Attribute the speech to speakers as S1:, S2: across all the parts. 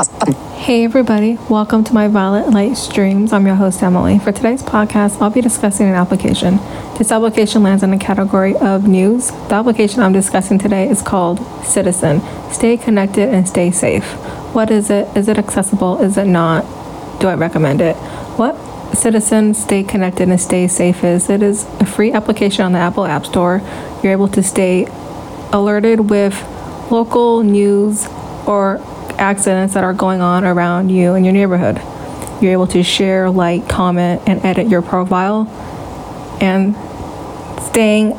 S1: Hey everybody, welcome to my Violet Light Streams. I'm your host Emily. For today's podcast, I'll be discussing an application. This application lands in the category of news. The application I'm discussing today is called Citizen. Stay connected and stay safe. What is it? Is it accessible? Is it not? Do I recommend it? What Citizen Stay Connected and Stay Safe is it is a free application on the Apple App Store. You're able to stay alerted with local news or accidents that are going on around you in your neighborhood. You're able to share, like, comment, and edit your profile. And staying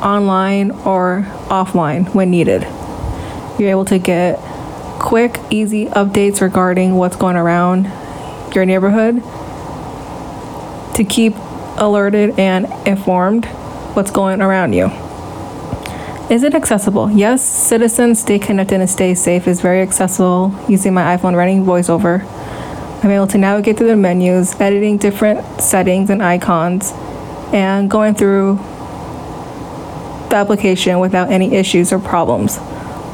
S1: online or offline when needed. You're able to get quick, easy updates regarding what's going around your neighborhood to keep alerted and informed what's going around you. Is it accessible? Yes, citizens stay connected and stay safe is very accessible using my iPhone running voiceover. I'm able to navigate through the menus, editing different settings and icons, and going through the application without any issues or problems.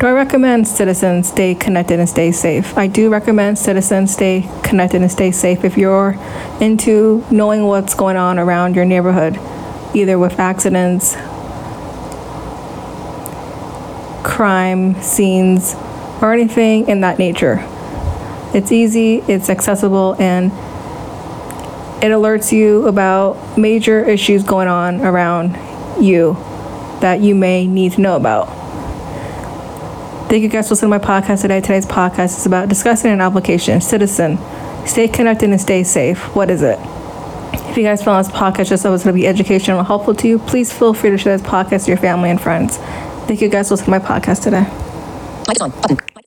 S1: Do I recommend citizens stay connected and stay safe? I do recommend citizens stay connected and stay safe if you're into knowing what's going on around your neighborhood, either with accidents, crime scenes, or anything in that nature. It's easy, it's accessible, and it alerts you about major issues going on around you that you may need to know about. Thank you guys for listening to my podcast today. Today's podcast is about discussing an application, Citizen. Stay connected and stay safe. What is it? If you guys found this podcast just so it's going to be educational and helpful to you, please feel free to share this podcast to your family and friends. Thank you guys for listening to my podcast today.
S2: On. Button.